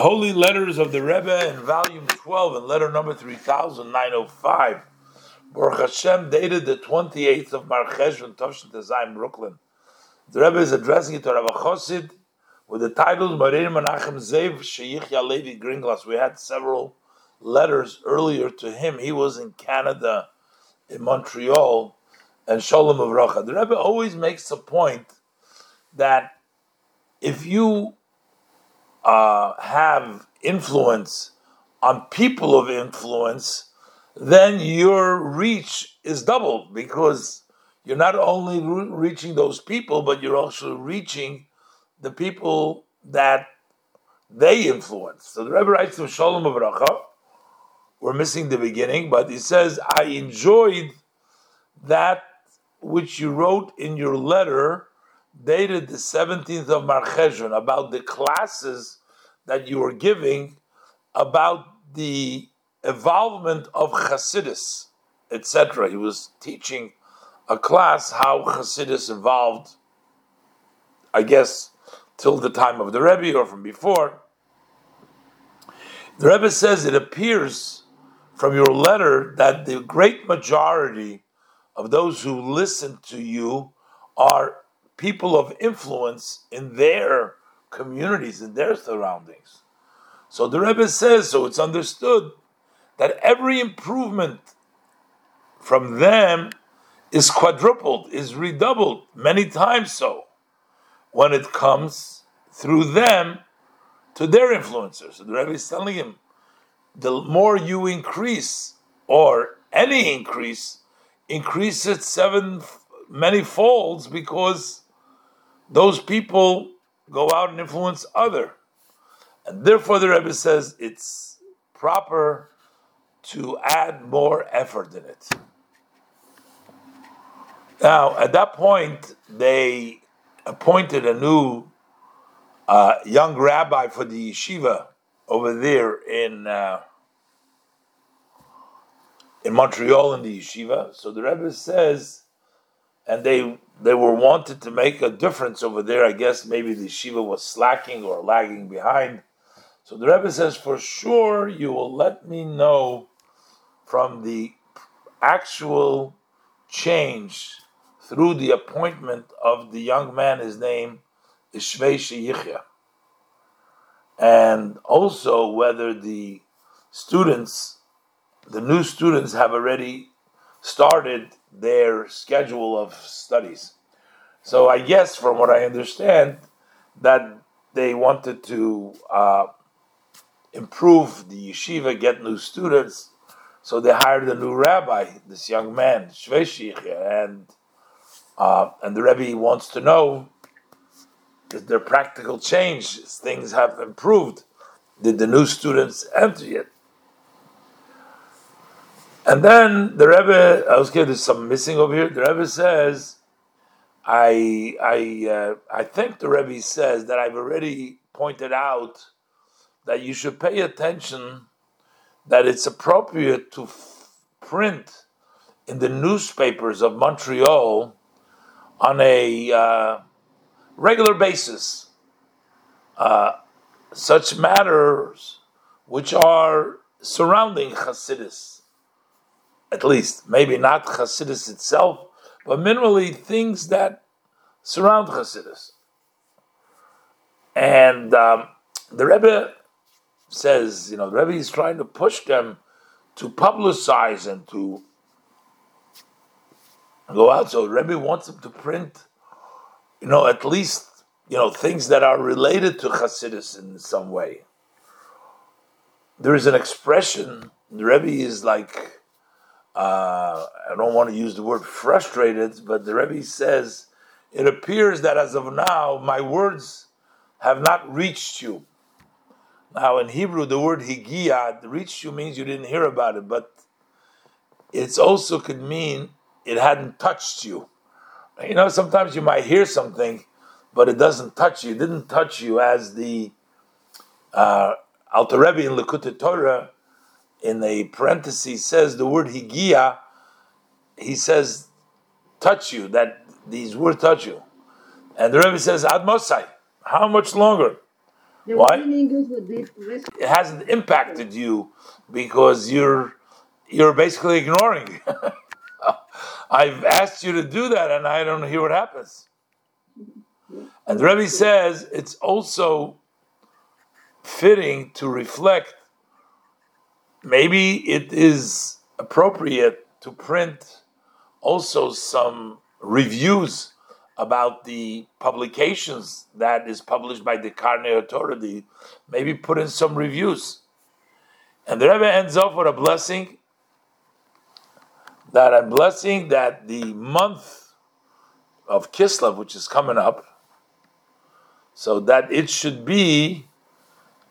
Holy Letters of the Rebbe in volume 12 and letter number 3905. Baruch Hashem dated the 28th of Marcheshvan Tovshin Tezayim, Brooklyn. The Rebbe is addressing it to Rabbi Chosid with the title Marir Menachem Zev Sheikh Levi Greenglass. We had several letters earlier to him. He was in Canada, in Montreal, and Shalom Avracha. The Rebbe always makes a point that if you uh, have influence on people of influence, then your reach is doubled because you're not only re- reaching those people, but you're also reaching the people that they influence. So the Rebbe writes to Shalom Avracha. We're missing the beginning, but he says, I enjoyed that which you wrote in your letter dated the 17th of Marcheshvan about the classes that you were giving about the evolvement of Chasidus, etc. He was teaching a class how Chasidus evolved, I guess, till the time of the Rebbe or from before. The Rebbe says it appears from your letter that the great majority of those who listen to you are people of influence in their communities, in their surroundings. So the Rebbe says, so it's understood that every improvement from them is quadrupled, is redoubled, many times so, when it comes through them to their influencers. So the Rebbe is telling him, the more you increase, or any increase, increase it seven many folds because those people go out and influence other. And therefore the Rebbe says it's proper to add more effort in it. Now, at that point, they appointed a new uh, young rabbi for the yeshiva over there in uh, in Montreal in the yeshiva. So the Rebbe says, and they they were wanted to make a difference over there. I guess maybe the yeshiva was slacking or lagging behind. So the Rebbe says, for sure, you will let me know from the actual change through the appointment of the young man. His name is Shvei Yichya. And also whether the students, the new students, have already started their schedule of studies. So I guess, from what I understand, that they wanted to uh, improve the yeshiva, get new students. So they hired a new rabbi, this young man, Shveshich, and uh, and the Rebbe wants to know is there practical change? Things have improved. Did the new students enter yet? And then the Rebbe, I was scared there's some missing over here. The Rebbe says, I I uh, I think the Rebbe says that I've already pointed out that you should pay attention that it's appropriate to f- print in the newspapers of Montreal on a uh, regular basis uh, such matters which are surrounding Hasidus at least, maybe not Chasidus itself, but minimally things that surround Chasidus. And um, the Rebbe says, you know, the Rebbe is trying to push them to publicize and to go out. So the Rebbe wants them to print, you know, at least, you know, things that are related to Chasidus in some way. There is an expression, the Rebbe is like, uh, I don't want to use the word frustrated, but the Rebbe says, it appears that as of now, my words have not reached you. Now, in Hebrew, the word higia, reached you means you didn't hear about it, but it also could mean it hadn't touched you. You know, sometimes you might hear something, but it doesn't touch you. It didn't touch you as the uh, Alter Rebbe in Likutei Torah in a parenthesis says the word higia, he says touch you, that these words touch you. And the Rebbe says, Ad Mosai, how much longer? The Why? word in English would be. It hasn't impacted you because you're you're basically ignoring. I've asked you to do that, and I don't hear what happens. And the Rebbe says it's also fitting to reflect. Maybe it is appropriate to print also some reviews about the publications that is published by the Karnei Authority. Maybe put in some reviews. And the Rebbe ends off with a blessing that I'm blessing that the month of Kislev, which is coming up, so that it should be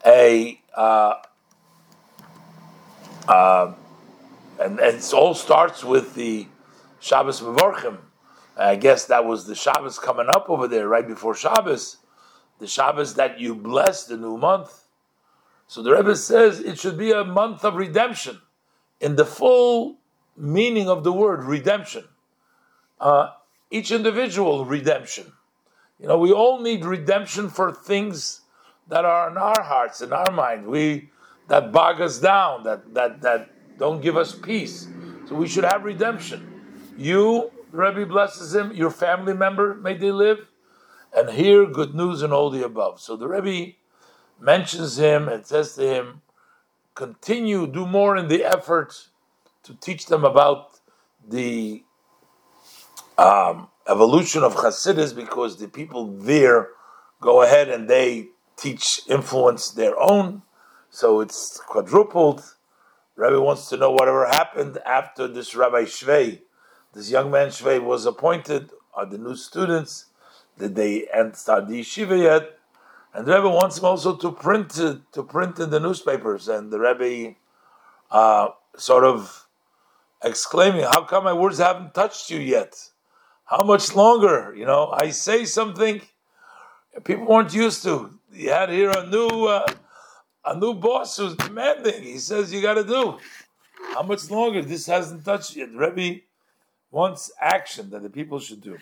a uh, uh, and, and it all starts with the Shabbos Mevorchim. I guess that was the Shabbos coming up over there right before Shabbos, the Shabbos that you bless the new month. So the Rebbe says it should be a month of redemption in the full meaning of the word redemption. Uh, each individual redemption. You know, we all need redemption for things that are in our hearts, in our mind. We that bog us down, that that that don't give us peace. So we should have redemption. You, the Rebbe blesses him, your family member, may they live, and hear good news and all the above. So the Rebbe mentions him and says to him, continue, do more in the effort to teach them about the um, evolution of Hasidus because the people there go ahead and they teach, influence their own. So it's quadrupled. Rabbi wants to know whatever happened after this Rabbi Shvei, this young man Shvei was appointed. Are the new students? Did they start the yeshiva yet? And the Rebbe wants him also to print to print in the newspapers. And the Rebbe uh, sort of exclaiming, "How come my words haven't touched you yet? How much longer? You know, I say something people weren't used to. You had here a new uh, a new boss who's demanding. He says you got to do. How much longer? This hasn't touched yet. Rebbe wants action that the people should do.